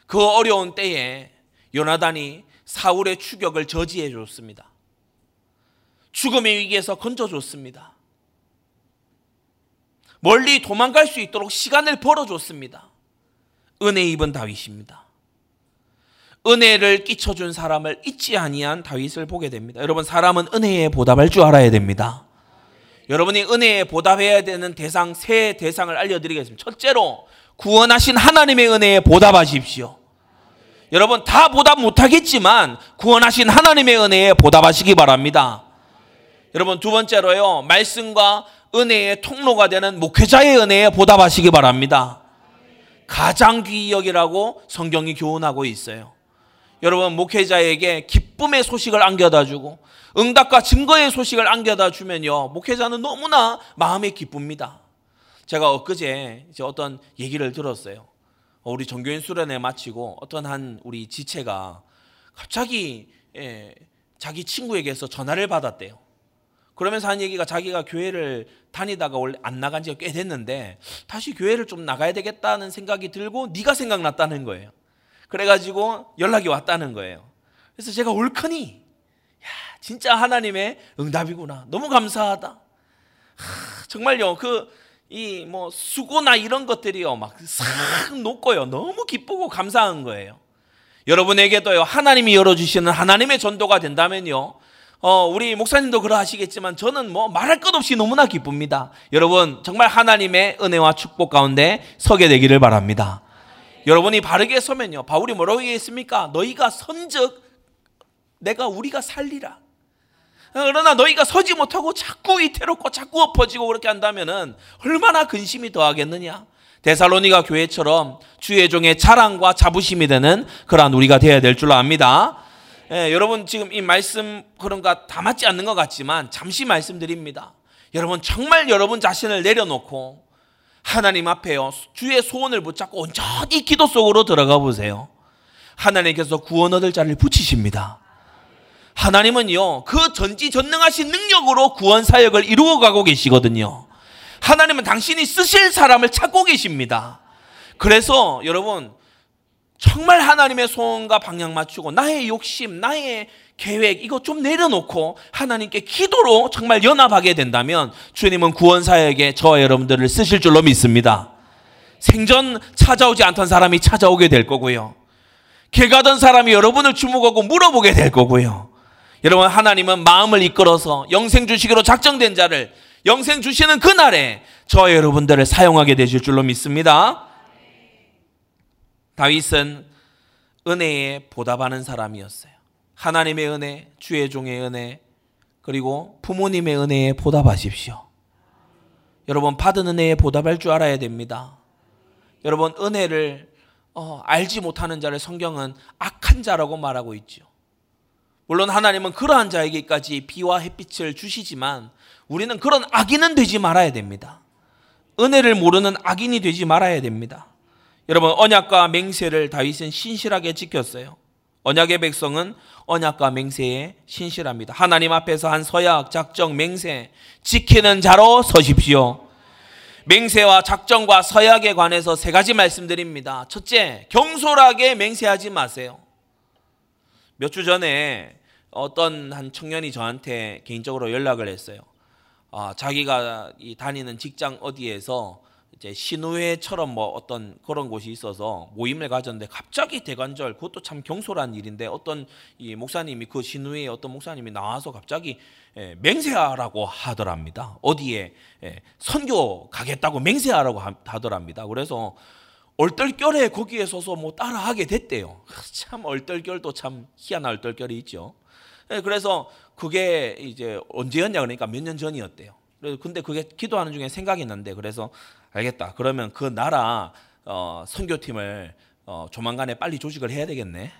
Speaker 1: 그 어려운 때에 요나단이 사울의 추격을 저지해 줬습니다. 죽음의 위기에서 건져줬습니다. 멀리 도망갈 수 있도록 시간을 벌어줬습니다. 은혜 입은 다윗입니다. 은혜를 끼쳐준 사람을 잊지 아니한 다윗을 보게 됩니다. 여러분 사람은 은혜에 보답할 줄 알아야 됩니다. 여러분이 은혜에 보답해야 되는 대상 세 대상을 알려드리겠습니다. 첫째로 구원하신 하나님의 은혜에 보답하십시오. 여러분 다 보답 못하겠지만 구원하신 하나님의 은혜에 보답하시기 바랍니다. 여러분 두 번째로요 말씀과 은혜의 통로가 되는 목회자의 은혜에 보답하시기 바랍니다. 가장 귀히 여기라고 성경이 교훈하고 있어요. 여러분 목회자에게 기쁨의 소식을 안겨다 주고 응답과 증거의 소식을 안겨다 주면요 목회자는 너무나 마음이 기쁩니다. 제가 엊그제 이제 어떤 얘기를 들었어요. 우리 종교인 수련회 마치고 어떤 한 우리 지체가 갑자기 예, 자기 친구에게서 전화를 받았대요. 그러면서 한 얘기가 자기가 교회를 다니다가 원래 안 나간 지가 꽤 됐는데 다시 교회를 좀 나가야 되겠다는 생각이 들고 네가 생각났다는 거예요. 그래가지고 연락이 왔다는 거예요. 그래서 제가 올커니 야 진짜 하나님의 응답이구나. 너무 감사하다. 하, 정말요 그 이 뭐 수고나 이런 것들이요 막 싹 녹고요 너무 기쁘고 감사한 거예요. 여러분에게도요 하나님이 열어주시는 하나님의 전도가 된다면요 어, 우리 목사님도 그러하시겠지만 저는 뭐 말할 것 없이 너무나 기쁩니다. 여러분, 정말 하나님의 은혜와 축복 가운데 서게 되기를 바랍니다. 여러분이 바르게 서면요. 바울이 뭐라고 얘기했습니까? 너희가 선즉 내가 우리가 살리라. 그러나 너희가 서지 못하고 자꾸 위태롭고 자꾸 엎어지고 그렇게 한다면은 얼마나 근심이 더하겠느냐? 데살로니가 교회처럼 주의 종의 자랑과 자부심이 되는 그러한 우리가 되어야 될줄 압니다. 예, 여러분 지금 이 말씀 그런가 다 맞지 않는 것 같지만 잠시 말씀드립니다. 여러분 정말 여러분 자신을 내려놓고 하나님 앞에요 주의 소원을 붙잡고 온전히 기도 속으로 들어가 보세요. 하나님께서 구원 얻을 자를 붙이십니다. 하나님은요 그 전지전능하신 능력으로 구원 사역을 이루어 가고 계시거든요. 하나님은 당신이 쓰실 사람을 찾고 계십니다. 그래서 여러분 정말 하나님의 소원과 방향 맞추고 나의 욕심, 나의 계획 이거 좀 내려놓고 하나님께 기도로 정말 연합하게 된다면 주님은 구원 사역에 저와 여러분들을 쓰실 줄로 믿습니다. 생전 찾아오지 않던 사람이 찾아오게 될 거고요. 길 가던 사람이 여러분을 주목하고 물어보게 될 거고요. 여러분 하나님은 마음을 이끌어서 영생 주시기로 작정된 자를 영생 주시는 그날에 저와 여러분들을 사용하게 되실 줄로 믿습니다. 다윗은 은혜에 보답하는 사람이었어요. 하나님의 은혜, 주의 종의 은혜, 그리고 부모님의 은혜에 보답하십시오. 여러분 받은 은혜에 보답할 줄 알아야 됩니다. 여러분 은혜를 어, 알지 못하는 자를 성경은 악한 자라고 말하고 있죠. 물론 하나님은 그러한 자에게까지 비와 햇빛을 주시지만 우리는 그런 악인은 되지 말아야 됩니다. 은혜를 모르는 악인이 되지 말아야 됩니다. 여러분 언약과 맹세를 다윗은 신실하게 지켰어요. 언약의 백성은 언약과 맹세에 신실합니다. 하나님 앞에서 한 서약, 작정, 맹세 지키는 자로 서십시오. 맹세와 작정과 서약에 관해서 세 가지 말씀드립니다. 첫째, 경솔하게 맹세하지 마세요. 몇 주 전에 어떤 한 청년이 저한테 개인적으로 연락을 했어요. 아, 자기가 다니는 직장 어디에서 이제 신우회처럼 뭐 어떤 그런 곳이 있어서 모임을 가졌는데 갑자기 대관절 그것도 참 경솔한 일인데 어떤 이 목사님이 그 신우회에 어떤 목사님이 나와서 갑자기 예, 맹세하라고 하더랍니다. 어디에 예, 선교 가겠다고 맹세하라고 하더랍니다. 그래서 얼떨결에 거기에 서서 뭐 따라하게 됐대요. 참 얼떨결도 참 희한한 얼떨결이 있죠. 예, 그래서 그게 이제 언제였냐 그러니까 몇 년 전이었대요. 근데 그게 기도하는 중에 생각이 났는데 그래서 알겠다. 그러면 그 나라 어, 선교팀을 어, 조만간에 빨리 조직을 해야 되겠네.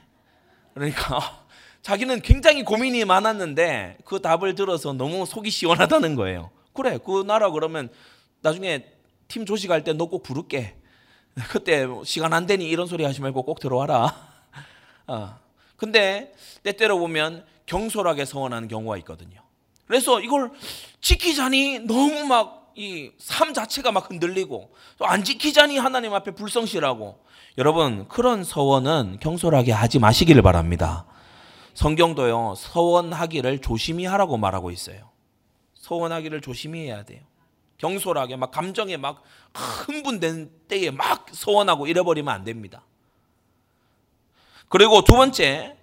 Speaker 1: 그러니까 자기는 굉장히 고민이 많았는데 그 답을 들어서 너무 속이 시원하다는 거예요. 그래, 그 나라 그러면 나중에 팀 조직할 때 너 꼭 부를게. 그때 시간 안 되니 이런 소리 하지 말고 꼭 들어와라. 어. 근데 때때로 보면 경솔하게 서원하는 경우가 있거든요. 그래서 이걸 지키자니 너무 막 이 삶 자체가 막 흔들리고 또 안 지키자니 하나님 앞에 불성실하고 여러분 그런 서원은 경솔하게 하지 마시기를 바랍니다. 성경도요 서원하기를 조심히 하라고 말하고 있어요. 서원하기를 조심히 해야 돼요. 경솔하게 막 감정에 막 흥분된 때에 막 서원하고 잃어버리면 안 됩니다. 그리고 두 번째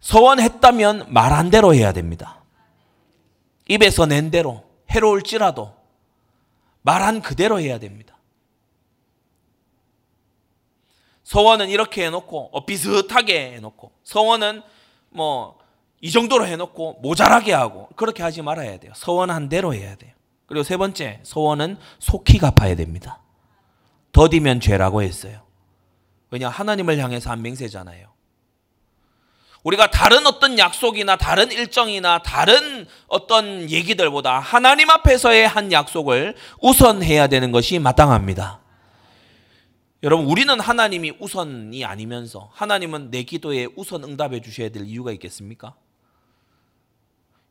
Speaker 1: 서원했다면 말한 대로 해야 됩니다. 입에서 낸 대로 해로울지라도 말한 그대로 해야 됩니다. 서원은 이렇게 해놓고 어, 비슷하게 해놓고 서원은 뭐 이 정도로 해놓고 모자라게 하고 그렇게 하지 말아야 돼요. 서원한 대로 해야 돼요. 그리고 세 번째 서원은 속히 갚아야 됩니다. 더디면 죄라고 했어요. 왜냐 하나님을 향해서 한 맹세잖아요. 우리가 다른 어떤 약속이나 다른 일정이나 다른 어떤 얘기들보다 하나님 앞에서의 한 약속을 우선해야 되는 것이 마땅합니다. 여러분, 우리는 하나님이 우선이 아니면서 하나님은 내 기도에 우선 응답해 주셔야 될 이유가 있겠습니까?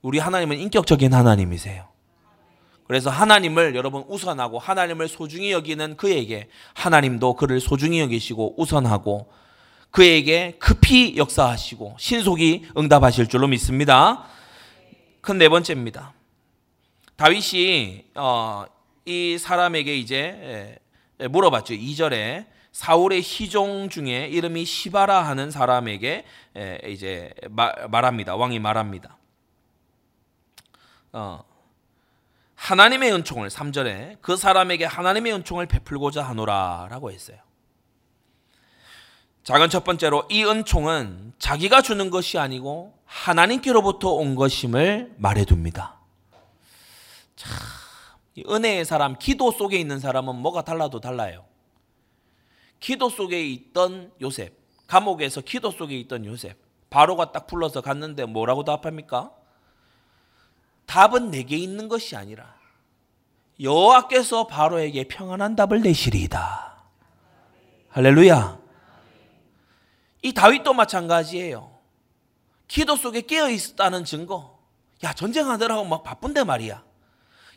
Speaker 1: 우리 하나님은 인격적인 하나님이세요. 그래서 하나님을 여러분 우선하고 하나님을 소중히 여기는 그에게 하나님도 그를 소중히 여기시고 우선하고 그에게 급히 역사하시고 신속히 응답하실 줄로 믿습니다. 큰 네 번째입니다. 다윗이 어, 이 사람에게 이제 물어봤죠. 2절에 사울의 시종 중에 이름이 시바라 하는 사람에게 이제 말합니다. 왕이 말합니다. 어, 하나님의 은총을 3절에 그 사람에게 하나님의 은총을 베풀고자 하노라라고 했어요. 작은 첫 번째로 이 은총은 자기가 주는 것이 아니고 하나님께로부터 온 것임을 말해둡니다. 참, 은혜의 사람, 기도 속에 있는 사람은 뭐가 달라도 달라요. 기도 속에 있던 요셉, 감옥에서 기도 속에 있던 요셉, 바로가 딱 불러서 갔는데 뭐라고 답합니까? 답은 내게 있는 것이 아니라 여호와께서 바로에게 평안한 답을 내시리이다. 할렐루야. 이 다윗도 마찬가지예요. 기도 속에 깨어 있었다는 증거. 야, 전쟁하느라고 막 바쁜데 말이야.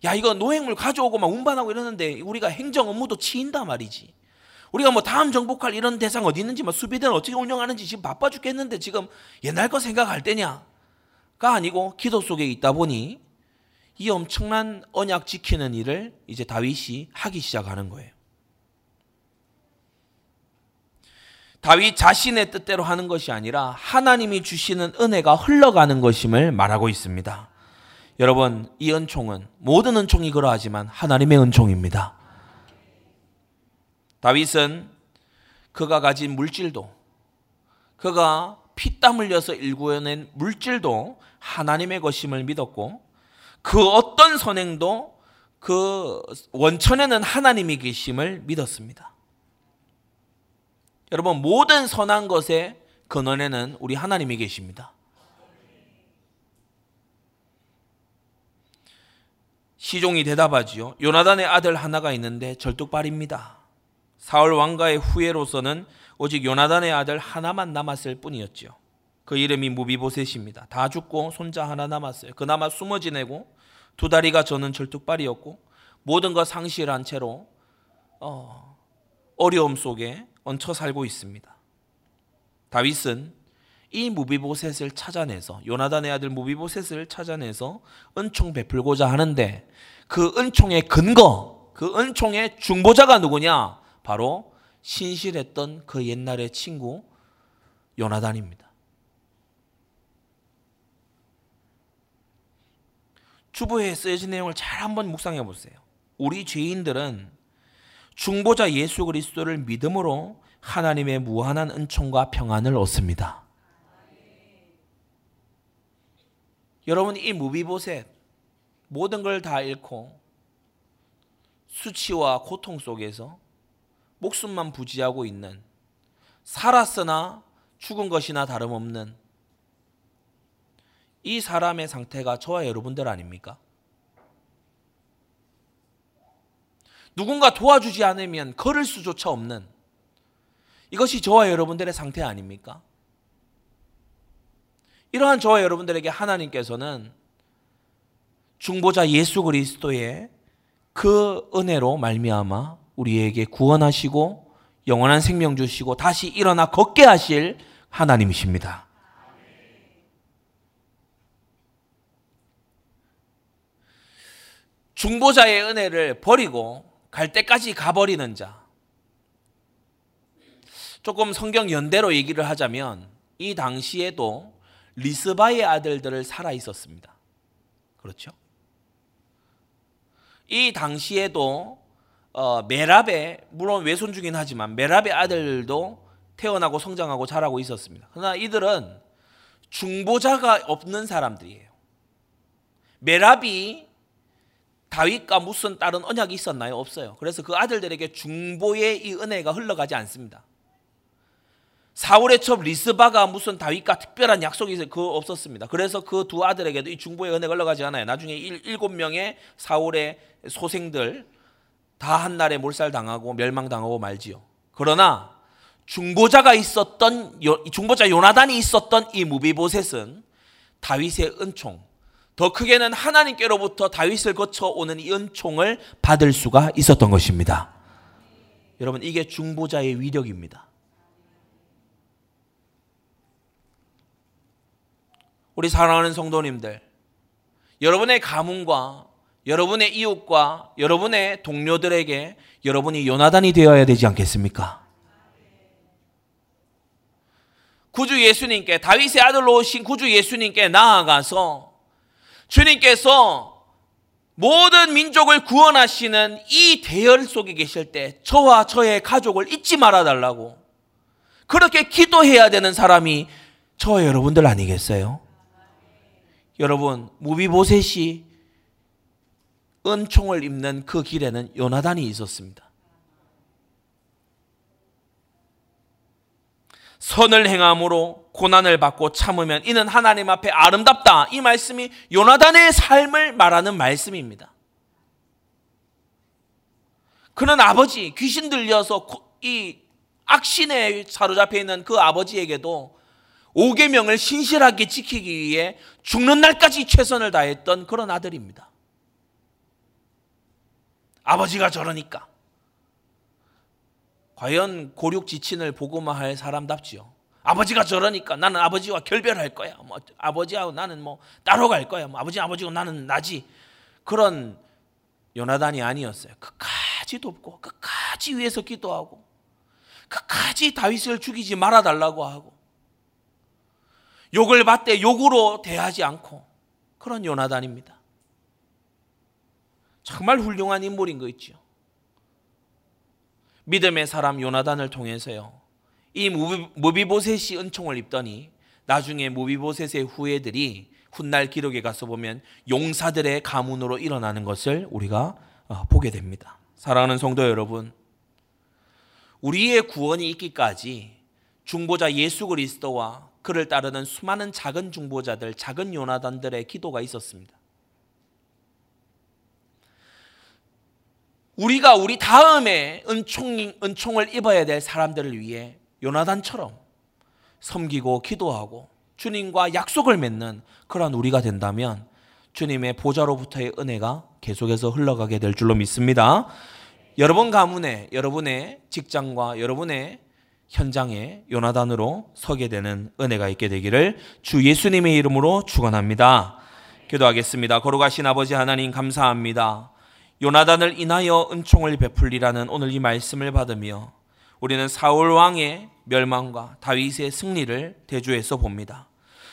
Speaker 1: 야, 이거 노획물 가져오고 막 운반하고 이러는데 우리가 행정 업무도 치인다 말이지. 우리가 뭐 다음 정복할 이런 대상 어디 있는지 막 수비대는 어떻게 운영하는지 지금 바빠 죽겠는데 지금 옛날 거 생각할 때냐가 아니고 기도 속에 있다 보니 이 엄청난 언약 지키는 일을 이제 다윗이 하기 시작하는 거예요. 다윗 자신의 뜻대로 하는 것이 아니라 하나님이 주시는 은혜가 흘러가는 것임을 말하고 있습니다. 여러분, 이 은총은 모든 은총이 그러하지만 하나님의 은총입니다. 다윗은 그가 가진 물질도 그가 피땀 흘려서 일구어낸 물질도 하나님의 것임을 믿었고 그 어떤 선행도 그 원천에는 하나님이 계심을 믿었습니다. 여러분 모든 선한 것의 근원에는 우리 하나님이 계십니다. 시종이 대답하지요. 요나단의 아들 하나가 있는데 절뚝발입니다. 사울 왕가의 후예로서는 오직 요나단의 아들 하나만 남았을 뿐이었지요. 그 이름이 무비보셋입니다. 다 죽고 손자 하나 남았어요. 그나마 숨어 지내고 두 다리가 저는 절뚝발이었고 모든 것 상실한 채로 어, 어려움 속에 얹혀 살고 있습니다. 다윗은 이 무비보셋을 찾아내서 요나단의 아들 무비보셋을 찾아내서 은총 베풀고자 하는데 그 은총의 근거, 그 은총의 중보자가 누구냐? 바로 신실했던 그 옛날의 친구 요나단입니다. 주보에 쓰여진 내용을 잘 한번 묵상해 보세요. 우리 죄인들은 중보자 예수 그리스도를 믿음으로 하나님의 무한한 은총과 평안을 얻습니다. 여러분 이 무비보셋 모든 걸 다 잃고 수치와 고통 속에서 목숨만 부지하고 있는 살았으나 죽은 것이나 다름없는 이 사람의 상태가 저와 여러분들 아닙니까? 누군가 도와주지 않으면 걸을 수조차 없는 이것이 저와 여러분들의 상태 아닙니까? 이러한 저와 여러분들에게 하나님께서는 중보자 예수 그리스도의 그 은혜로 말미암아 우리에게 구원하시고 영원한 생명 주시고 다시 일어나 걷게 하실 하나님이십니다. 중보자의 은혜를 버리고 갈 때까지 가버리는 자. 조금 성경 연대로 얘기를 하자면 이 당시에도 리스바의 아들들을 살아 있었습니다. 그렇죠? 이 당시에도 어, 메랍의 물론 외손주긴 하지만 메랍의 아들도 태어나고 성장하고 자라고 있었습니다. 그러나 이들은 중보자가 없는 사람들이에요. 메랍이 다윗과 무슨 다른 언약이 있었나요? 없어요. 그래서 그 아들들에게 중보의 이 은혜가 흘러가지 않습니다. 사울의 첩 리스바가 무슨 다윗과 특별한 약속이 그 없었습니다. 그래서 그 두 아들에게도 이 중보의 은혜가 흘러가지 않아요. 나중에 일곱 명의 사울의 소생들 다 한날에 몰살당하고 멸망당하고 말지요. 그러나 중보자가 있었던 중보자 요나단이 있었던 이 무비보셋은 다윗의 은총 더 크게는 하나님께로부터 다윗을 거쳐 오는 이 은총을 받을 수가 있었던 것입니다. 여러분 이게 중보자의 위력입니다. 우리 사랑하는 성도님들 여러분의 가문과 여러분의 이웃과 여러분의 동료들에게 여러분이 요나단이 되어야 되지 않겠습니까? 구주 예수님께 다윗의 아들로 오신 구주 예수님께 나아가서 주님께서 모든 민족을 구원하시는 이 대열 속에 계실 때 저와 저의 가족을 잊지 말아 달라고 그렇게 기도해야 되는 사람이 저 여러분들 아니겠어요? 여러분 무비보셋이 은총을 입는 그 길에는 요나단이 있었습니다. 선을 행함으로 고난을 받고 참으면 이는 하나님 앞에 아름답다. 이 말씀이 요나단의 삶을 말하는 말씀입니다. 그는 아버지 귀신 들려서 이 악신에 사로잡혀 있는 그 아버지에게도 오계명을 신실하게 지키기 위해 죽는 날까지 최선을 다했던 그런 아들입니다. 아버지가 저러니까. 과연 고륙 지친을 보고만 할 사람답지요. 아버지가 저러니까 나는 아버지와 결별할 거야. 뭐 아버지하고 나는 뭐 따로 갈 거야. 뭐 아버지 아버지고 나는 나지. 그런 요나단이 아니었어요. 끝까지 돕고 끝까지 위해서 기도하고 끝까지 다윗을 죽이지 말아 달라고 하고 욕을 받되 욕으로 대하지 않고 그런 요나단입니다. 정말 훌륭한 인물인 거 있죠. 믿음의 사람 요나단을 통해서요. 이 무비보셋이 은총을 입더니 나중에 무비보셋의 후예들이 훗날 기록에 가서 보면 용사들의 가문으로 일어나는 것을 우리가 어, 보게 됩니다. 사랑하는 성도 여러분, 우리의 구원이 있기까지 중보자 예수 그리스도와 그를 따르는 수많은 작은 중보자들, 작은 요나단들의 기도가 있었습니다. 우리가 우리 다음에 은총, 은총을 입어야 될 사람들을 위해 요나단처럼 섬기고 기도하고 주님과 약속을 맺는 그러한 우리가 된다면 주님의 보좌로부터의 은혜가 계속해서 흘러가게 될 줄로 믿습니다. 여러분 가문에, 여러분의 직장과 여러분의 현장에 요나단으로 서게 되는 은혜가 있게 되기를 주 예수님의 이름으로 축원합니다. 기도하겠습니다. 거룩하신 아버지 하나님 감사합니다. 요나단을 인하여 은총을 베풀리라는 오늘 이 말씀을 받으며 우리는 사울 왕의 멸망과 다윗의 승리를 대주해서 봅니다.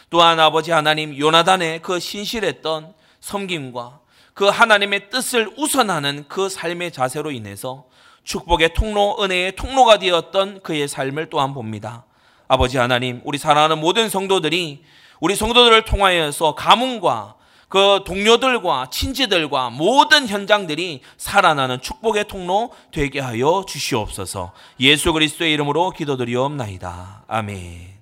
Speaker 1: 또한 아버지 하나님 요나단의 그 신실했던 섬김과 그 하나님의 뜻을 우선하는 그 삶의 자세로 인해서 축복의 통로, 은혜의 통로가 되었던 그의 삶을 또한 봅니다. 아버지 하나님, 우리 사랑하는 모든 성도들이 우리 성도들을 통하여서 가문과 그 동료들과 친지들과 모든 현장들이 살아나는 축복의 통로 되게 하여 주시옵소서. 예수 그리스도의 이름으로 기도드리옵나이다. 아멘.